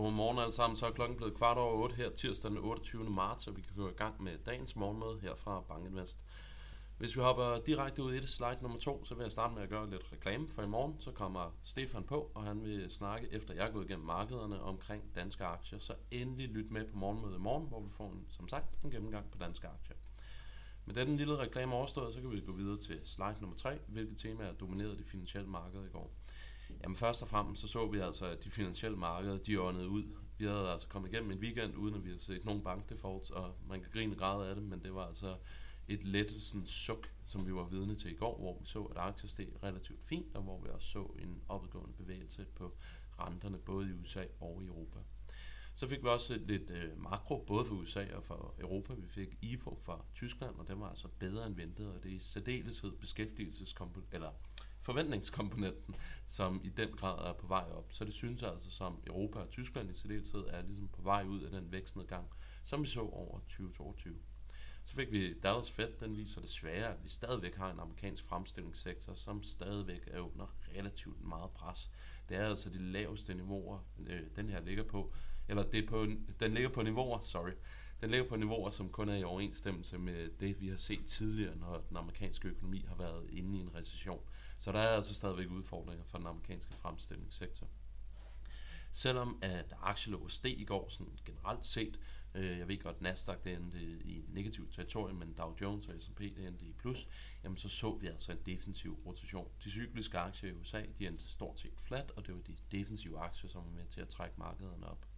Godmorgen alle sammen, så er klokken blevet kvart over 8 her tirsdag den 28. marts, og vi kan gå i gang med dagens morgenmøde her fra Bankinvest. Hvis vi hopper direkte ud i det slide nummer to, så vil jeg starte med at gøre lidt reklame, for i morgen så kommer Stefan på, og han vil snakke, efter jeg er gået igennem markederne, omkring danske aktier. Så endelig lyt med på morgenmødet i morgen, hvor vi får en, som sagt en gennemgang på danske aktier. Med den lille reklame overstået, så kan vi gå videre til slide nummer 3, hvilket tema er domineret de finansielle markeder i går. Jamen først og fremmest så så vi altså, at de finansielle markeder, de åndede ud. Vi havde altså kommet igennem en weekend, uden at vi havde set nogen bankdefaults, og man kan grine grad af det, men det var altså et lettelsens suk, som vi var vidne til i går, hvor vi så, at aktier steg relativt fint, og hvor vi også så en opadgående bevægelse på renterne, både i USA og i Europa. Så fik vi også lidt øh, makro, både for USA og for Europa. Vi fik IFO fra Tyskland, og den var altså bedre end ventet, og det er i særdeleshed beskæftigelseskomponent, eller forventningskomponenten, som i den grad er på vej op. Så det synes altså som Europa og Tyskland i særdeleshed er ligesom på vej ud af den vækstnedgang, som vi så over 2022. Så fik vi Dallas Fed, den viser desværre, at vi stadigvæk har en amerikansk fremstillingssektor, som stadigvæk er under relativt meget pres. Det er altså de laveste niveauer, øh, den her ligger på, eller det er på, den ligger på niveauer, sorry, den ligger på niveauer, som kun er i overensstemmelse med det, vi har set tidligere, når den amerikanske økonomi har været inde i en recession. Så der er altså stadigvæk udfordringer for den amerikanske fremstillingssektor. Selvom at aktielåget steg i går sådan generelt set, øh, jeg ved godt, Nasdaq det endte i negativt territorium, men Dow Jones og S&P det endte i plus, jamen så så vi altså en defensiv rotation. De cykliske aktier i USA, de endte stort set flat, og det var de defensive aktier, som var med til at trække markederne op.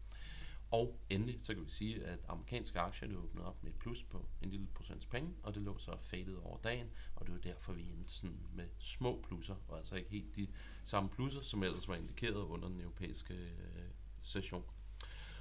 Og endelig så kan vi sige, at amerikanske aktier det åbnede op med et plus på en lille procents penge, og det lå så fadet over dagen, og det var derfor, vi endte sådan med små plusser, og altså ikke helt de samme plusser, som ellers var indikeret under den europæiske øh, session.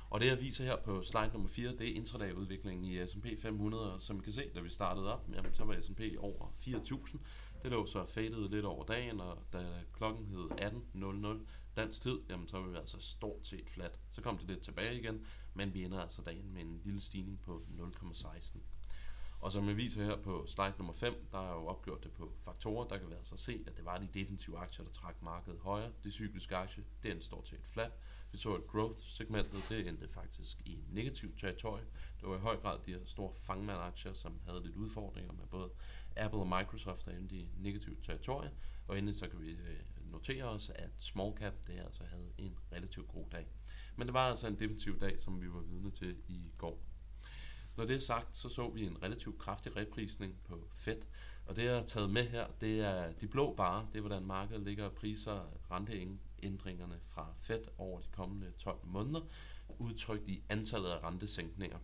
Og det jeg viser her på slide nummer 4, det er intradagudviklingen i S&P 500, og som I kan se, da vi startede op, jamen, så var S&P over 4.000. Det lå så fadet lidt over dagen, og da klokken hed 18.00, dansk tid, jamen så var vi altså stort set flat. Så kom det lidt tilbage igen, men vi ender altså dagen med en lille stigning på 0,16. Og som jeg viser her på slide nummer 5, der er jo opgjort det på faktorer, der kan vi altså se, at det var de defensive aktier, der trak markedet højere. Det cykliske aktie, det endte stort set flat. Vi så at growth-segmentet, det endte faktisk i negativt territorie. Det var i høj grad de her store fangmand-aktier, som havde lidt udfordringer med både Apple og Microsoft, der endte i negativt territorie. Og endelig så kan vi øh, notere os, at small cap det altså havde en relativt god dag. Men det var altså en defensiv dag, som vi var vidne til i går. Når det er sagt, så så vi en relativt kraftig reprisning på Fed, og det jeg har taget med her, det er de blå bare, det er hvordan markedet ligger og priser renteændringerne fra Fed over de kommende 12 måneder, udtrykt i antallet af rentesænkninger.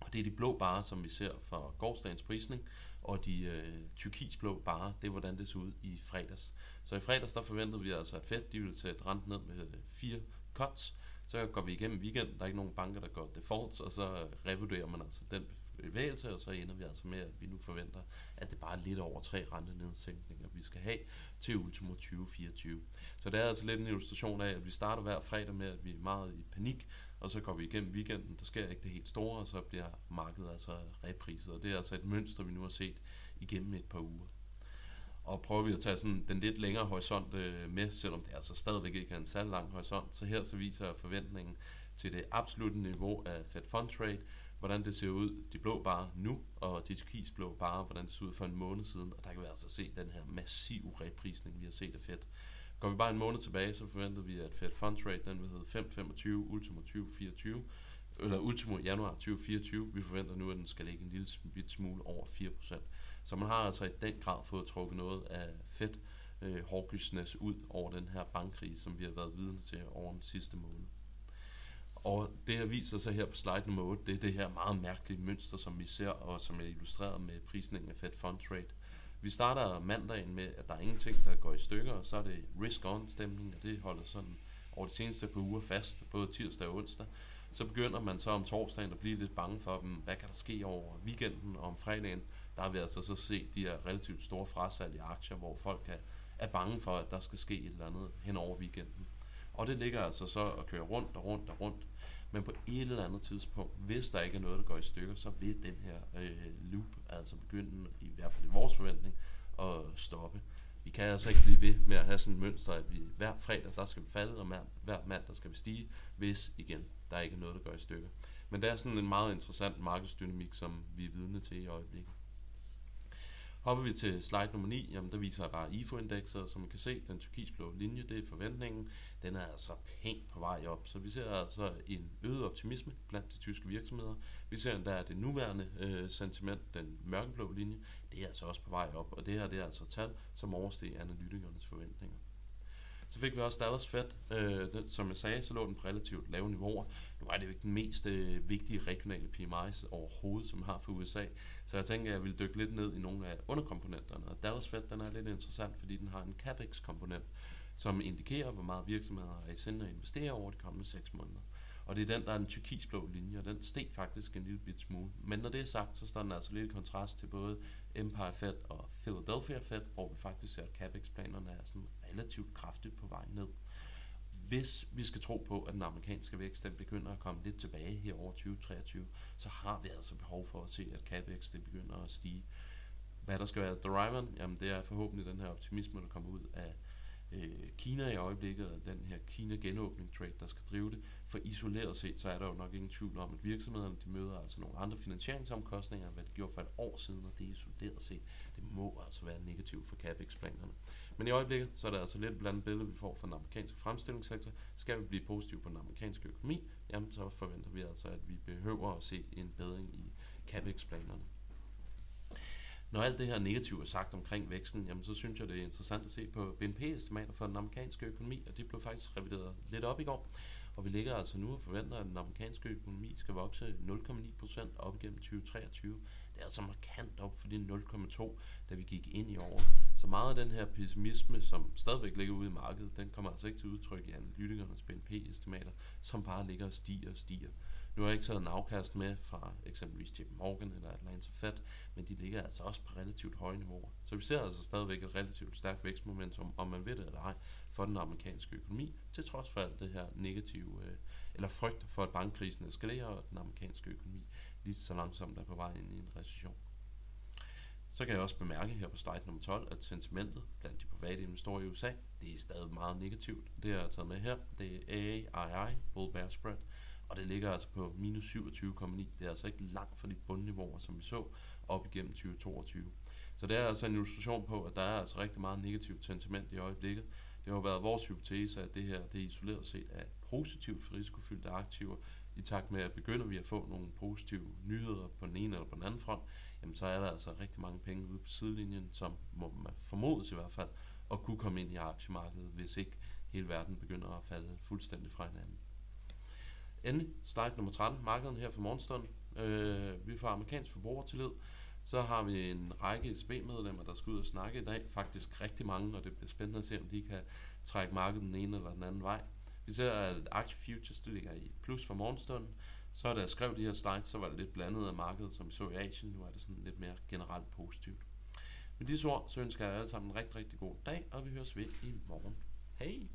Og det er de blå bare, som vi ser for gårdsdagens prisning, og de øh, tyrkisblå bare, det er hvordan det så ud i fredags. Så i fredags der forventede vi altså, at Fed de ville tage et rent ned med øh, fire cuts, så går vi igennem weekenden, der er ikke nogen banker, der går defaults, og så revurderer man altså den bevægelse, og så ender vi altså med, at vi nu forventer, at det bare er lidt over tre rentenedsænkninger, vi skal have til ultimo 2024. Så det er altså lidt en illustration af, at vi starter hver fredag med, at vi er meget i panik, og så går vi igennem weekenden, der sker ikke det helt store, og så bliver markedet altså repriset, og det er altså et mønster, vi nu har set igennem et par uger. Og prøver vi at tage sådan den lidt længere horisont øh, med, selvom det altså stadigvæk ikke er en særlig lang horisont, så her så viser forventningen til det absolutte niveau af Fed Fund Trade, hvordan det ser ud, de blå bare nu, og de blå bare, hvordan det ser ud for en måned siden, og der kan vi altså se den her massive reprisning, vi har set af Fed. Går vi bare en måned tilbage, så forventede vi, at Fed Funds Rate, den vil hedde 5,25 ultimo 2024, eller ultimo januar 2024. Vi forventer nu, at den skal ligge en lille smule over 4%. Så man har altså i den grad fået trukket noget af Fed øh, ud over den her bankkrise, som vi har været vidne til over den sidste måned. Og det der viser sig her på slide nummer 8, det er det her meget mærkelige mønster, som vi ser, og som er illustreret med prisningen af Fed Fund Rate. Vi starter mandagen med, at der er ingenting, der går i stykker, og så er det risk-on stemning, og det holder sådan over de seneste par uger fast, både tirsdag og onsdag. Så begynder man så om torsdagen at blive lidt bange for dem. Hvad kan der ske over weekenden og om fredagen? Der har vi altså så set de her relativt store frasalg i aktier, hvor folk er, er bange for, at der skal ske et eller andet hen over weekenden. Og det ligger altså så at køre rundt og rundt og rundt. Men på et eller andet tidspunkt, hvis der ikke er noget, der går i stykker, så vil den her øh, loop altså begynde, i hvert fald i vores forventning, at stoppe. vi kan altså ikke blive ved med at have sådan et mønster, at vi hver fredag, der skal vi falde, og hver mand, der skal vi stige, hvis igen, der ikke er noget, der går i stykker. Men det er sådan en meget interessant markedsdynamik, som vi er vidne til i øjeblikket. Hopper vi til slide nummer 9, jamen der viser jeg bare IFO-indekset, som man kan se, den turkisblå linje, det er forventningen, den er altså pænt på vej op, så vi ser altså en øget optimisme blandt de tyske virksomheder. Vi ser endda, at det nuværende øh, sentiment, den mørkeblå linje, det er altså også på vej op, og det her det er altså tal, som overstiger analytikernes forventninger. Så fik vi også Dallas Fed, øh, den, som jeg sagde, så lå den på relativt lave niveauer. Nu er det jo ikke den mest øh, vigtige regionale PMIs overhovedet, som har for USA. Så jeg tænker, at jeg vil dykke lidt ned i nogle af underkomponenterne. Og Dallas Fed, den er lidt interessant, fordi den har en CAPEX-komponent, som indikerer, hvor meget virksomheder er i sinde at investere over de kommende 6 måneder. Og det er den, der er den tyrkisblå linje, og den steg faktisk en lille bit smule. Men når det er sagt, så står den altså lidt i kontrast til både Empire Fed og Philadelphia Fed, hvor vi faktisk ser, at CAPEX-planerne er sådan relativt kraftigt på vej ned. Hvis vi skal tro på, at den amerikanske vækst den begynder at komme lidt tilbage her over 2023, så har vi altså behov for at se, at CAPEX det begynder at stige. Hvad der skal være driveren, jamen det er forhåbentlig den her optimisme, der kommer ud af øh, Kina i øjeblikket, og den her Kina-genåbning trade, der skal drive det. For isoleret set, så er der jo nok ingen tvivl om, at virksomhederne de møder altså nogle andre finansieringsomkostninger, end hvad de gjorde for et år siden, og det isoleret set, det må altså være negativt for CAPEX-planerne. Men i øjeblikket, så er der altså lidt blandet billede, vi får fra den amerikanske fremstillingssektor. Skal vi blive positive på den amerikanske økonomi, jamen så forventer vi altså, at vi behøver at se en bedring i CAPEX-planerne. Når alt det her negative er sagt omkring væksten, jamen så synes jeg, det er interessant at se på BNP-estimater for den amerikanske økonomi, og det blev faktisk revideret lidt op i går. Og vi ligger altså nu og forventer, at den amerikanske økonomi skal vokse 0,9% op igennem 2023. Det er altså markant op for de 0,2, da vi gik ind i år. Så meget af den her pessimisme, som stadigvæk ligger ude i markedet, den kommer altså ikke til udtryk i analytikernes BNP-estimater, som bare ligger og stiger og stiger. Nu har jeg ikke taget en afkast med fra eksempelvis JP Morgan eller Atlanta Fed, men de ligger altså også på relativt høje niveauer. Så vi ser altså stadigvæk et relativt stærkt vækstmomentum, om man ved det eller ej, for den amerikanske økonomi, til trods for alt det her negative, øh, eller frygt for, at bankkrisen eskalerer, og den amerikanske økonomi lige så langsomt er på vej ind i en recession. Så kan jeg også bemærke her på slide nummer 12, at sentimentet blandt de private investorer i USA, det er stadig meget negativt. Det har jeg taget med her, det er AAI, Bull Bear Spread, og det ligger altså på minus 27,9. Det er altså ikke langt fra de bundniveauer, som vi så op igennem 2022. Så det er altså en illustration på, at der er altså rigtig meget negativt sentiment i øjeblikket. Det har været vores hypotese, at det her det isoleret set er positivt for risikofyldte aktiver. I takt med, at begynder vi at få nogle positive nyheder på den ene eller på den anden front, jamen så er der altså rigtig mange penge ude på sidelinjen, som må man formodes i hvert fald, at kunne komme ind i aktiemarkedet, hvis ikke hele verden begynder at falde fuldstændig fra hinanden. Endelig, slide nummer 13, markedet her for morgenstunden. Øh, vi får amerikansk forbrugertillid. Så har vi en række SB-medlemmer, der skal ud og snakke i dag. Faktisk rigtig mange, og det bliver spændende at se, om de kan trække markedet den ene eller den anden vej. Vi ser, at aktie futures det ligger i plus for morgenstunden. Så da jeg skrev de her slides, så var det lidt blandet af markedet, som vi så i Asien. Nu er det sådan lidt mere generelt positivt. Med disse ord, så ønsker jeg alle sammen en rigtig, rigtig god dag, og vi høres ved i morgen. Hej!